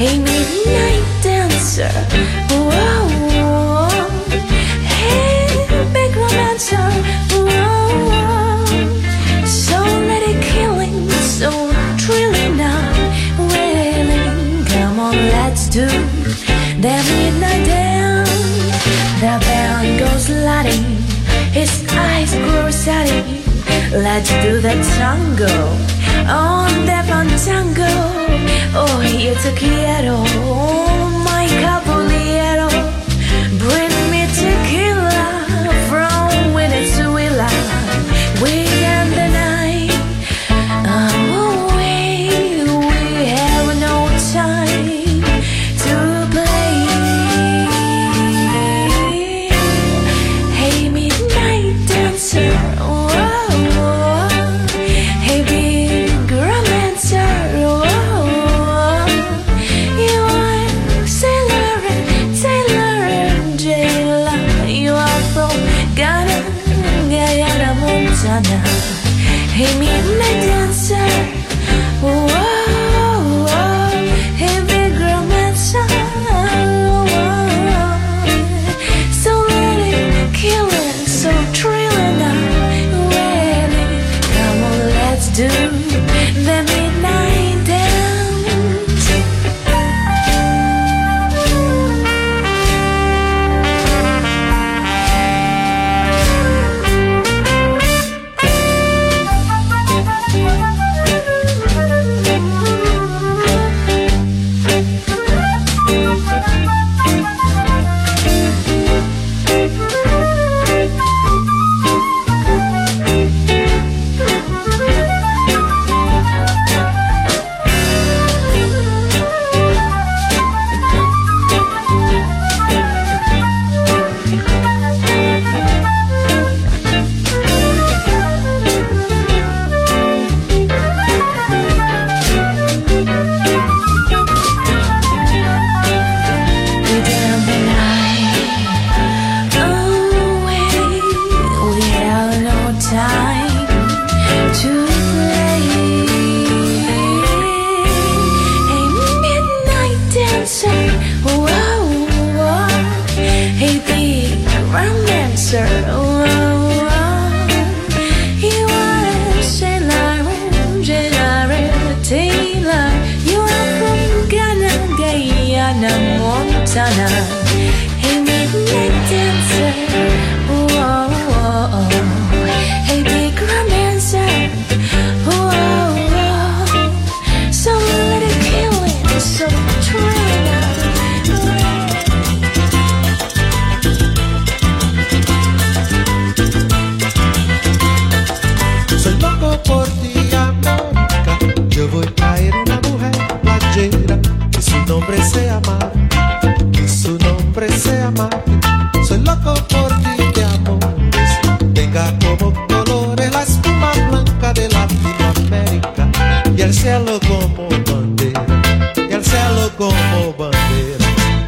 Hey, midnight dancer. Whoa, hey, big romancer. Whoa, so let it killing, so thrilling now. Wailing, come on, let's do the midnight dance. The band goes lighting, his eyes grow steady. Let's do the tango on the fantango. Oh, yo te quiero, Hey, midnight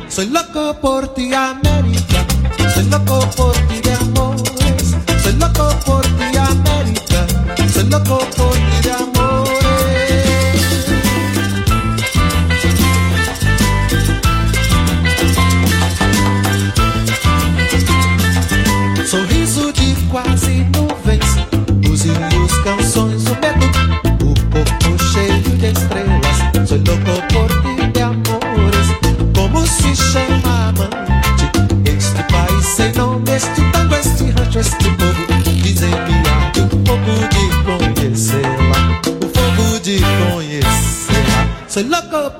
Soy loco por ti, América. Soy loco por ti,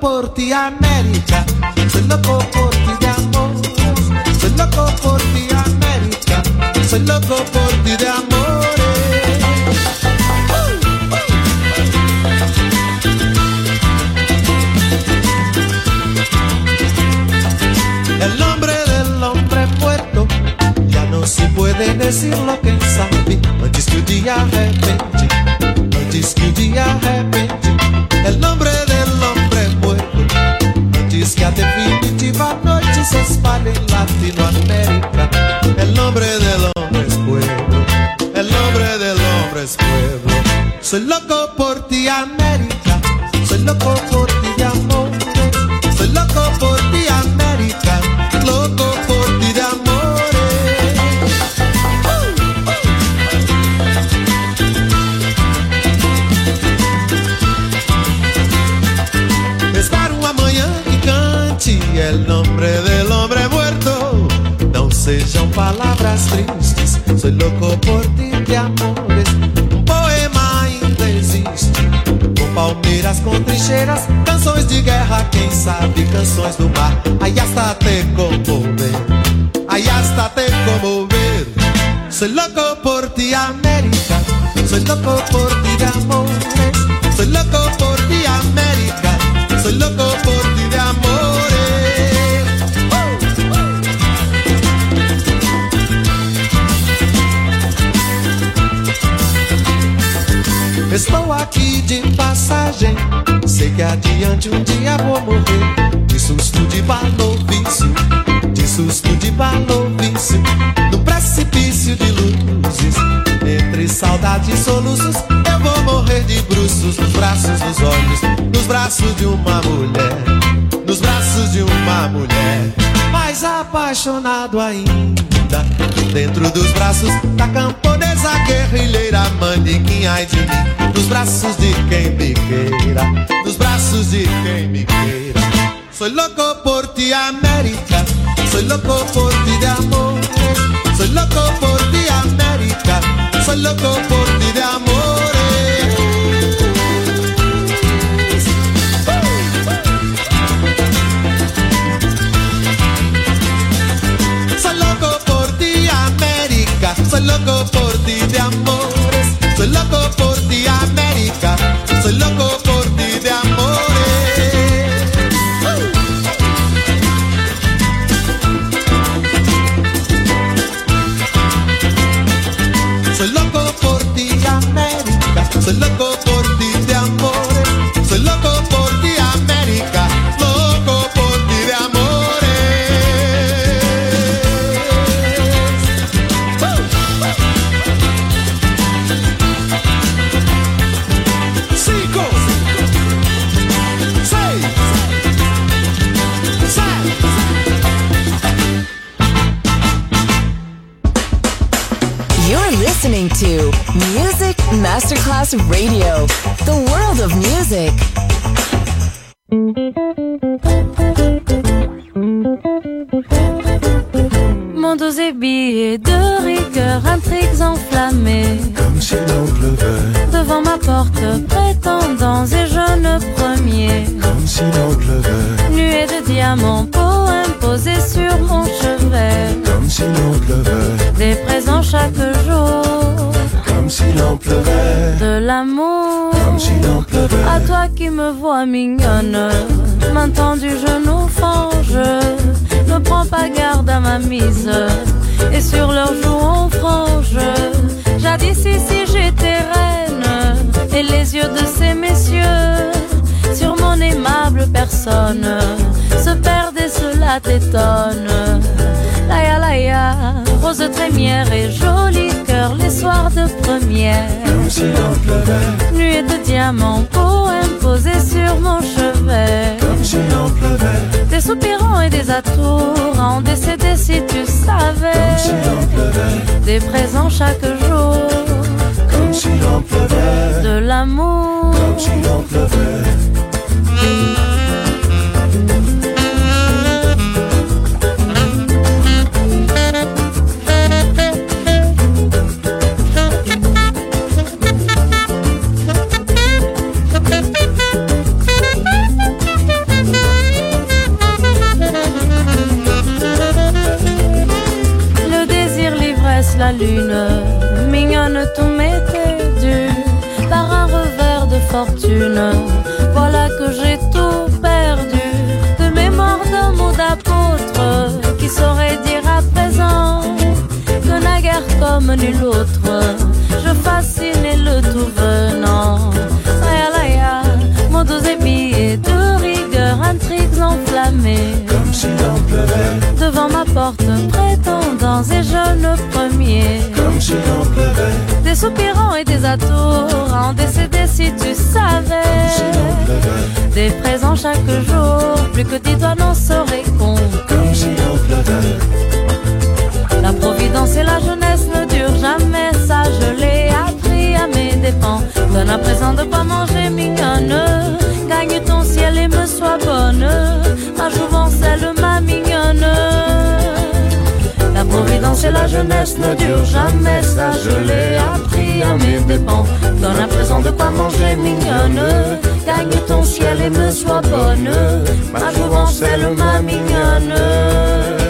pengertian Soy loco por ti de amores. Um poema existe. Com palmeiras, com trincheiras, canções de guerra, quem sabe canções do mar. Aí hasta te comover. Aí hasta te comover. Soy loco por ti, América. Soy loco por ti de amores. Soy loco por ti, América. Soy loco por ti de amores. Estou aqui de passagem. Sei que adiante um dia vou morrer. De susto de balofício, de susto de balofício. No precipício de luzes, entre saudade e soluços, eu vou morrer de bruços nos braços, nos olhos, nos braços de uma mulher. Nos braços de uma mulher, mais apaixonado ainda. Dentro dos braços da camponesa guerrilheira, manequim, ai de mim. Nos braços de quem me queira, nos braços de quem me queira. Soy loco por ti, América. Soy loco por ti de amores. Soy loco por ti, América. Soy loco por ti de amores. Soy loco por ti de amores. Soy loco por ti, América. Soy loco por ti de amores. et sur leurs joues en frange. Jadis ici j'étais reine et les yeux de ces messieurs sur mon aimable personne se perdent et cela t'étonne. Laïa laïa, rose trémière et joli cœur les soirs de première. Comme de diamants, peau imposée sur mon chemin et des atours en décédé si tu savais. Des présents chaque jour. Comme si on pleuvait. De l'amour. Comme si on pleuvait. t'auras en décédé si tu savais. Des présents chaque jour, plus que tes doigts n'en seraient compter. La providence et la jeunesse ne durent jamais, ça je l'ai appris à mes dépens. Donne à présent de pas manger mignonne, gagne ton ciel et me sois bonne. Ma jouvence, elle m'a mignonne. La providence et la jeunesse ne durent jamais, ça je l'ai appris à mes dépens. Donne à présent de quoi manger, mignonne. Gagne ton ciel et me sois bonne. Ma jouvence, elle, ma mignonne.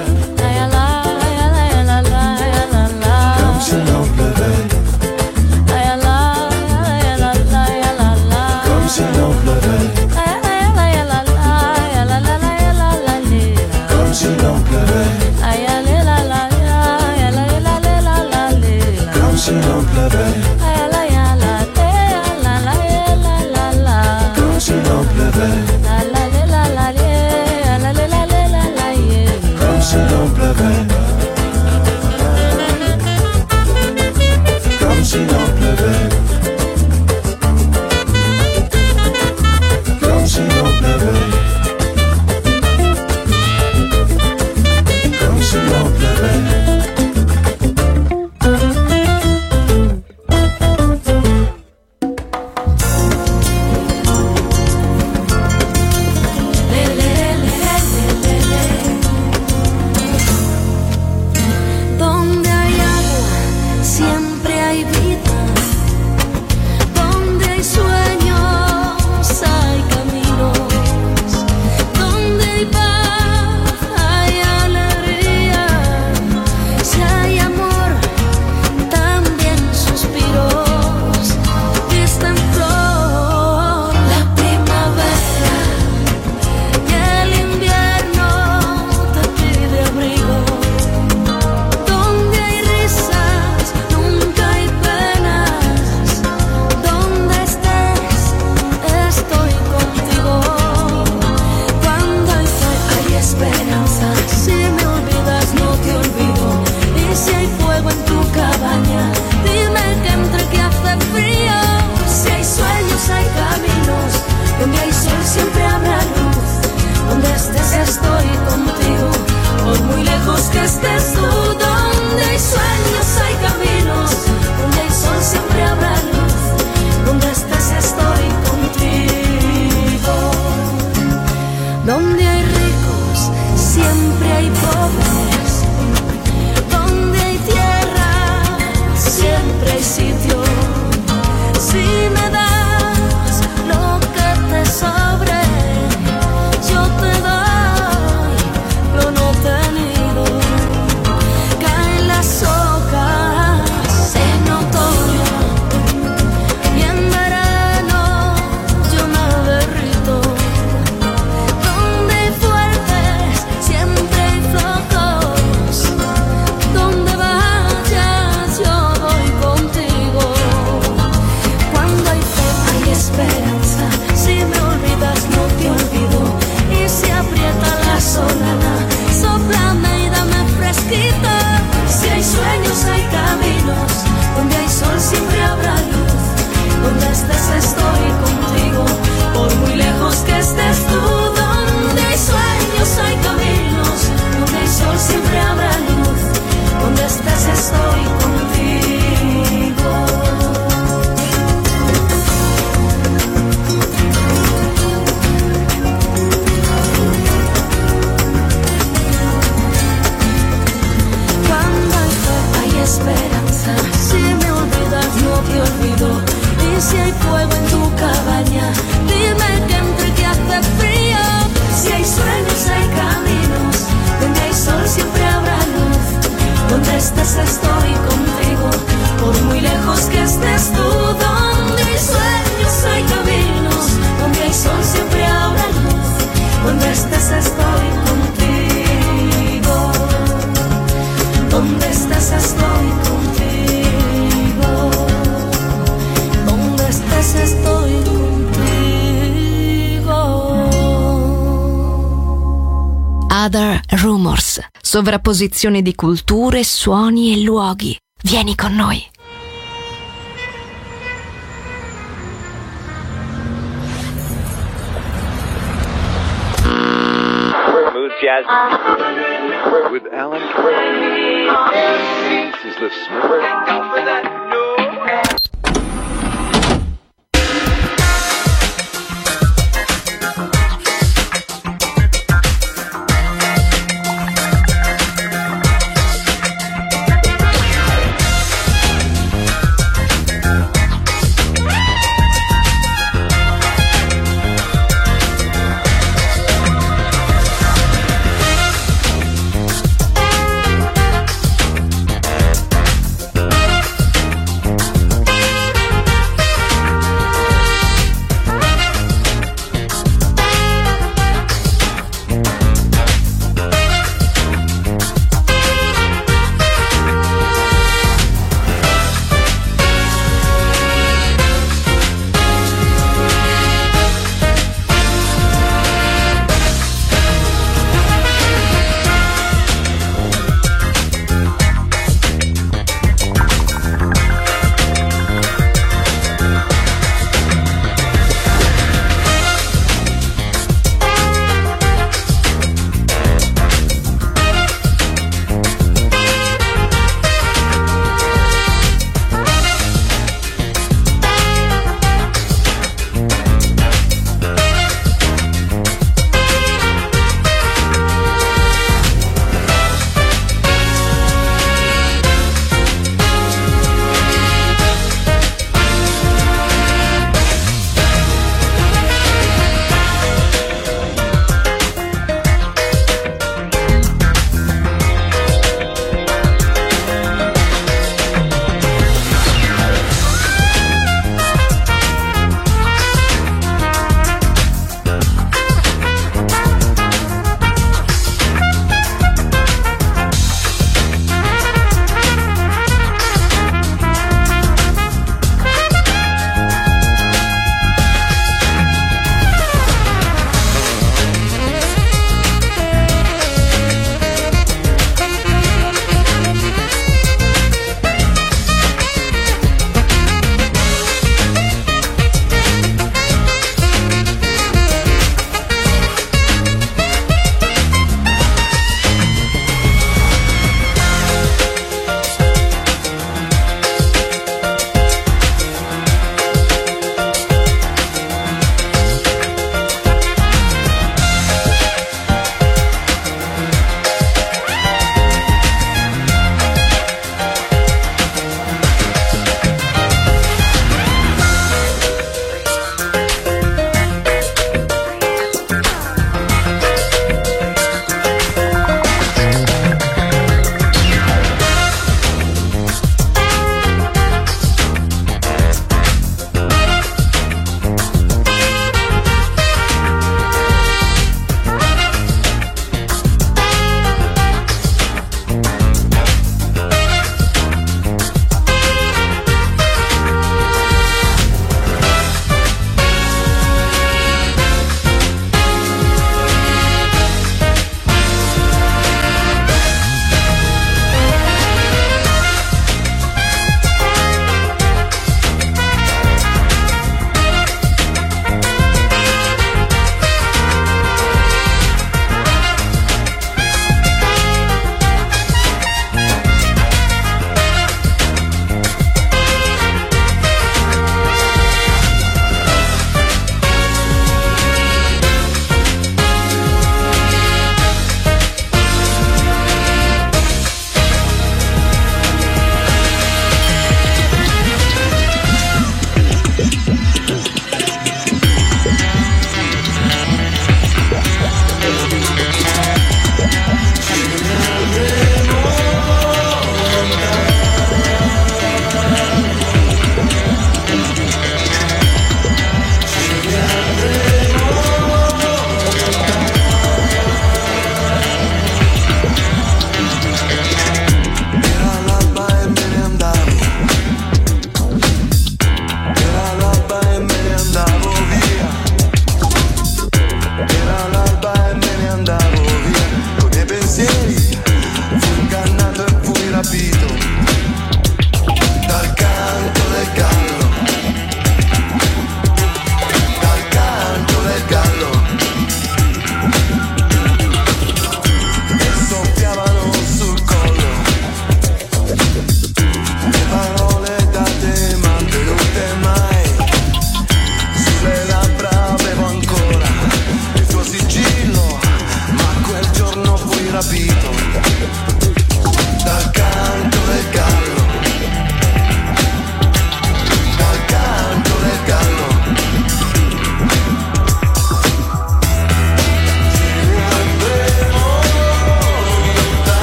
Estés estoy contigo, por muy lejos que estés tú, donde hay sueños hay caminos, donde hay sol siempre habrá luz, donde estés estoy contigo, donde estés estoy contigo, donde estés estoy contigo. Other Rumors, sovrapposizione di culture, suoni e luoghi. Vieni con noi. With Alan. This is the smooth.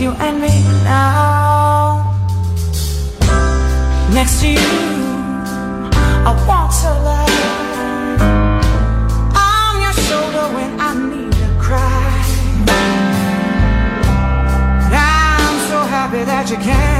you and me now. Next to you I want to lie. On your shoulder when I need to cry. I'm so happy that you can.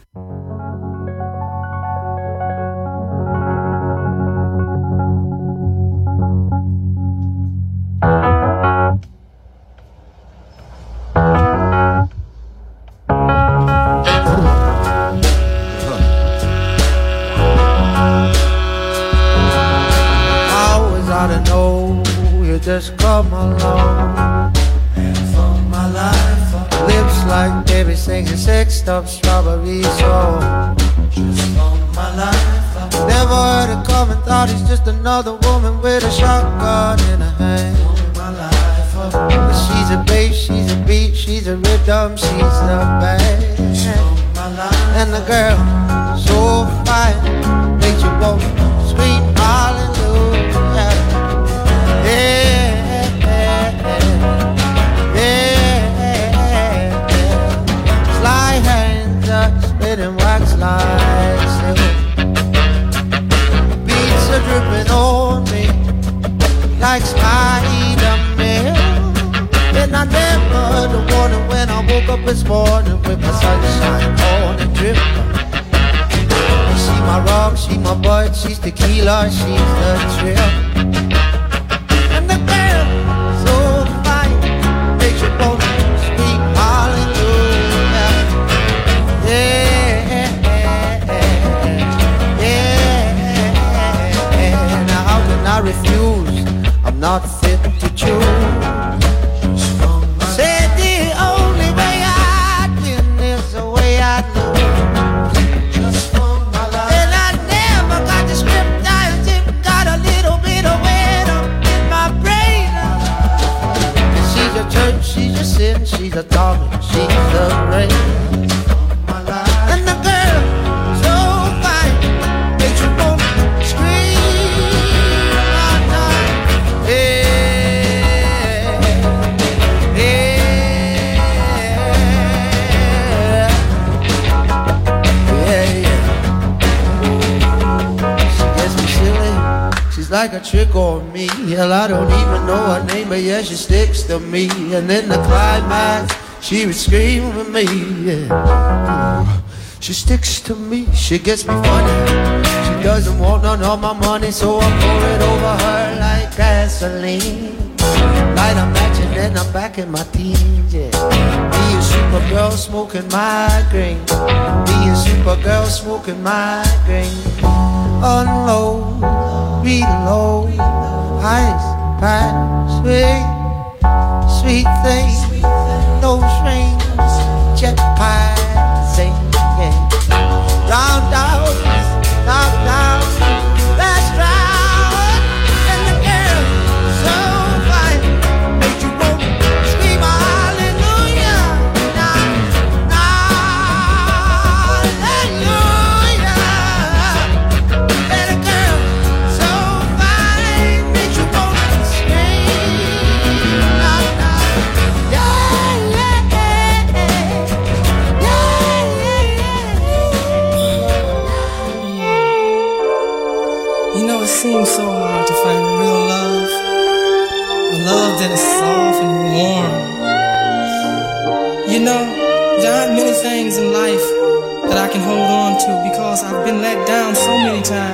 She's a bass, she's a beat, she's a rhythm, she's a band. And the girl, so fine, makes you want up this morning with my sunshine on and drip. She my rum, she my bud, she's tequila, she's the trip. And the girl, so fine, makes. Yeah, yeah. Now how can I refuse? I'm not like a trick on me. Hell, I don't even know her name, but yeah, she sticks to me. And in the climax, she would scream at me. Yeah. She sticks to me, she gets me funny. She doesn't want none of my money, so I pour it over her like gasoline. Light a match and then I'm back in my teens, yeah. A supergirl smoking migraine. Be a supergirl smoking migraine. Unload, reload, ice, pack, sweet, sweet thing. No strings, jetpack, I've been let down so many times.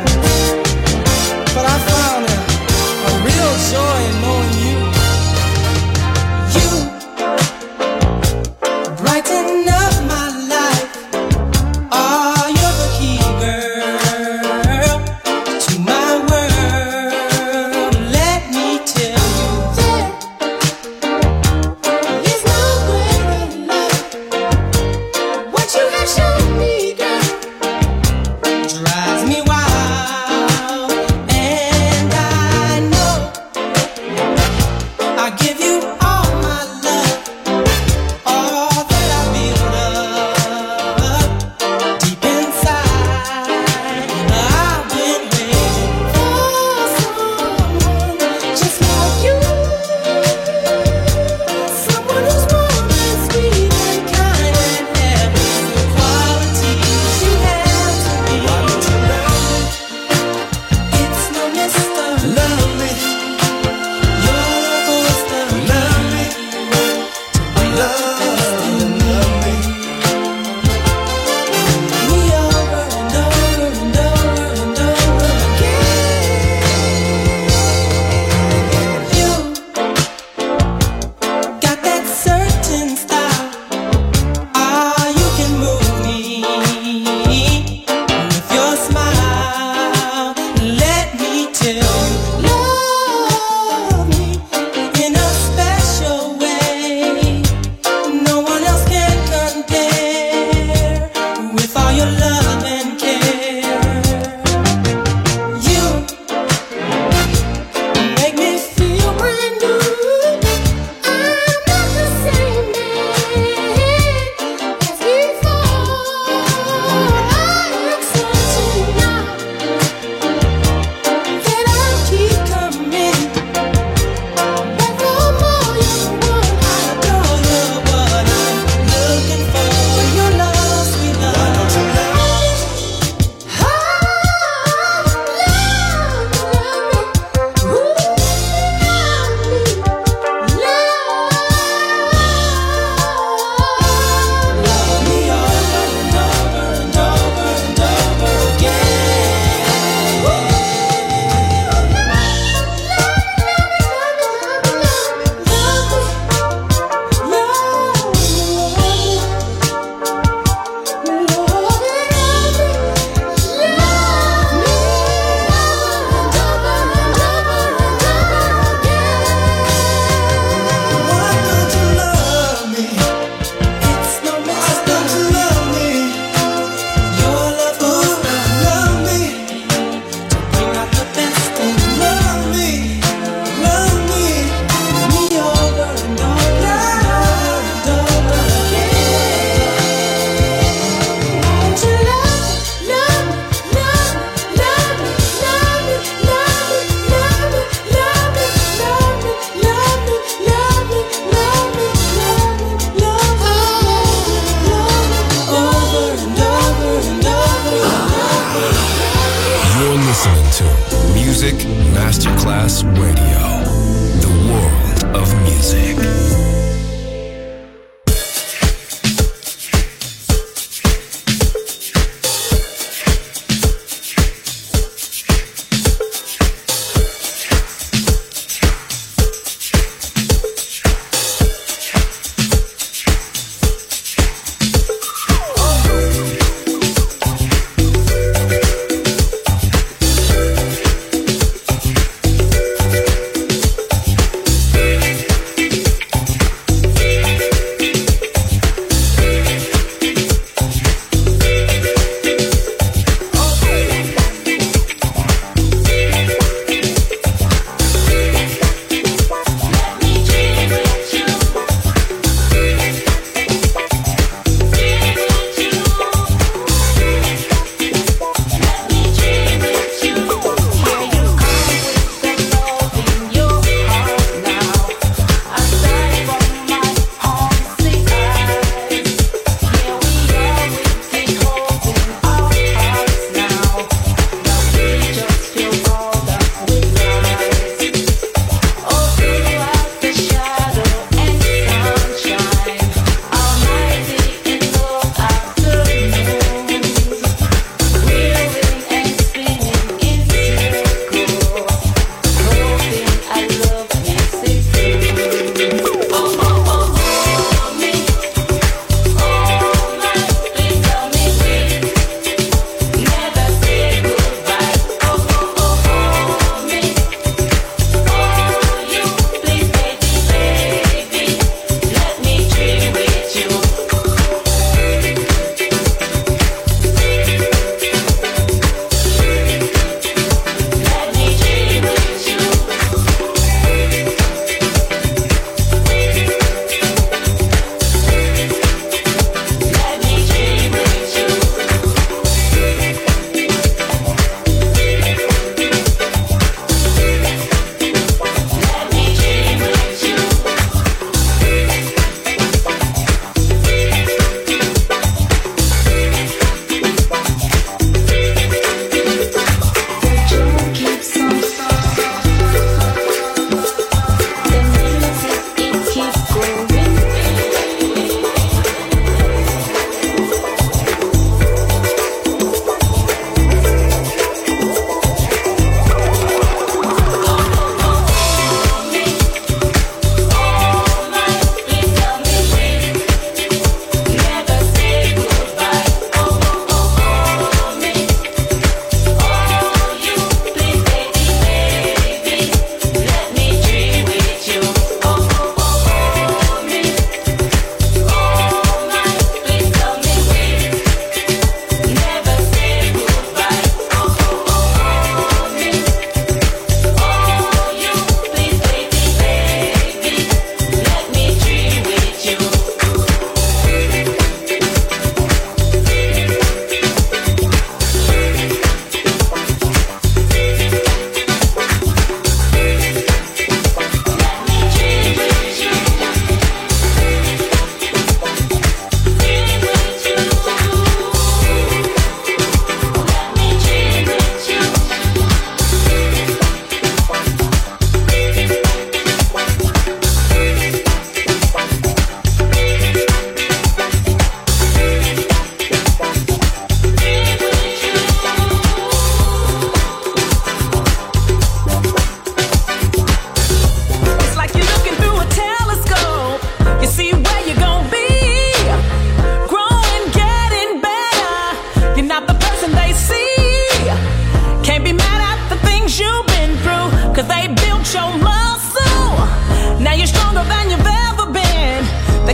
Again,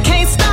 can't again.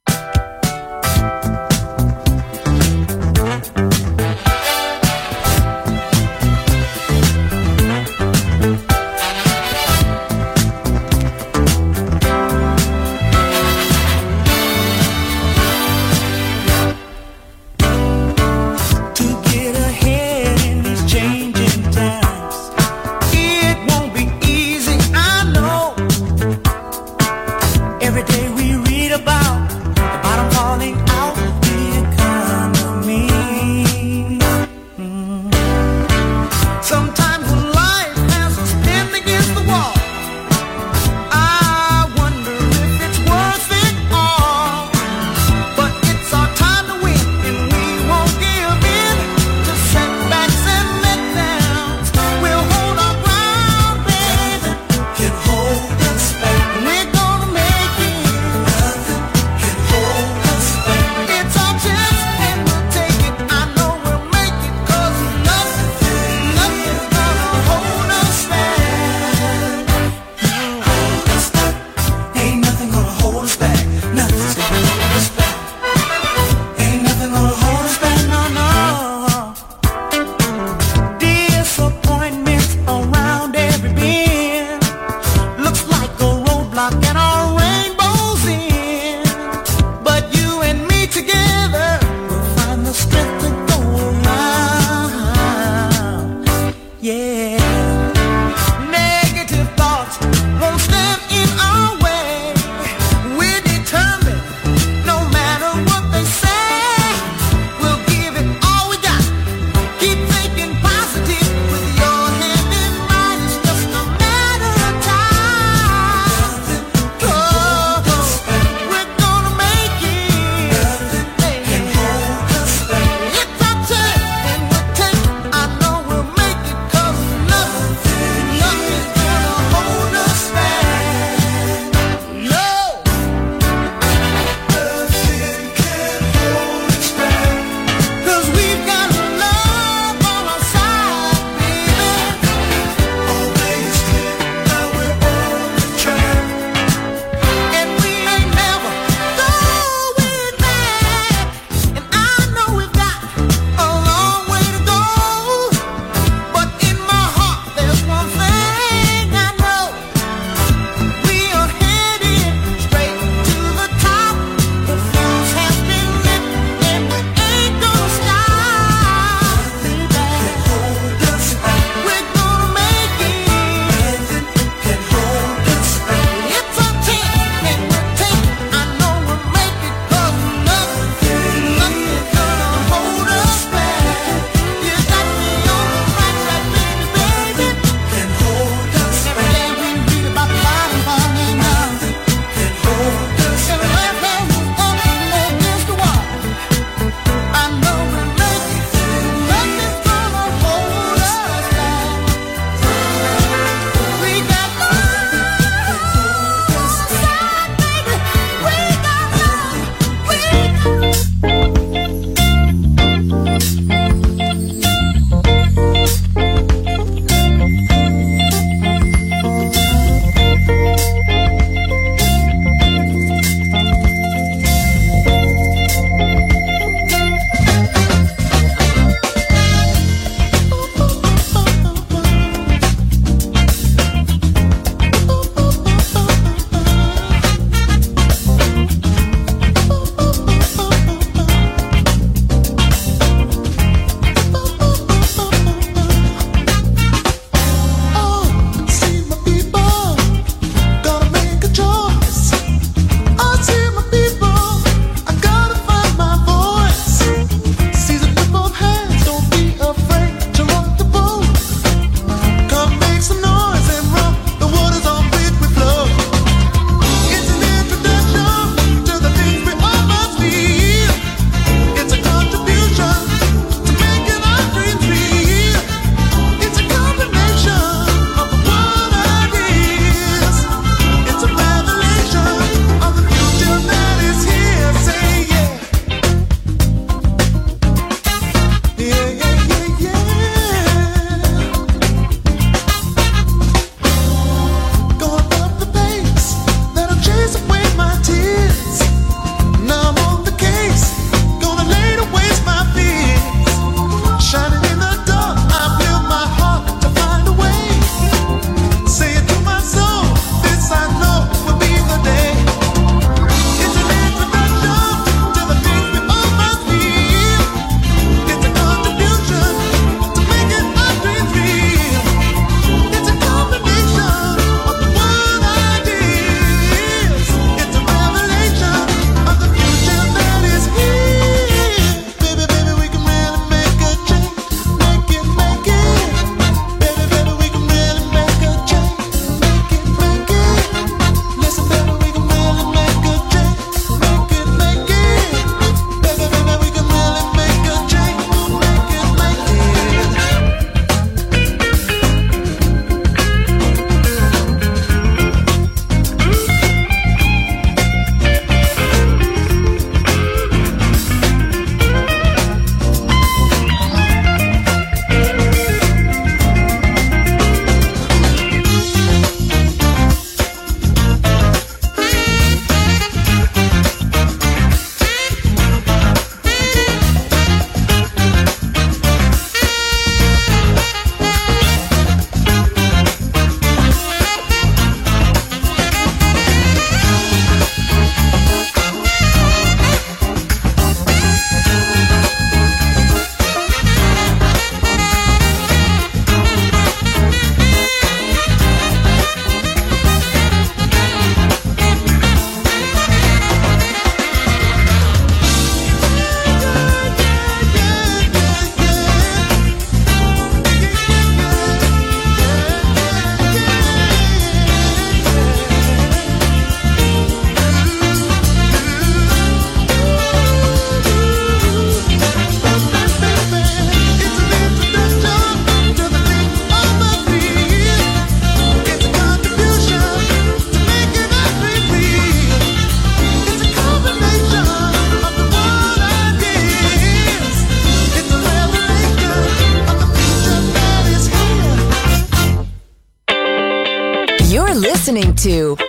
To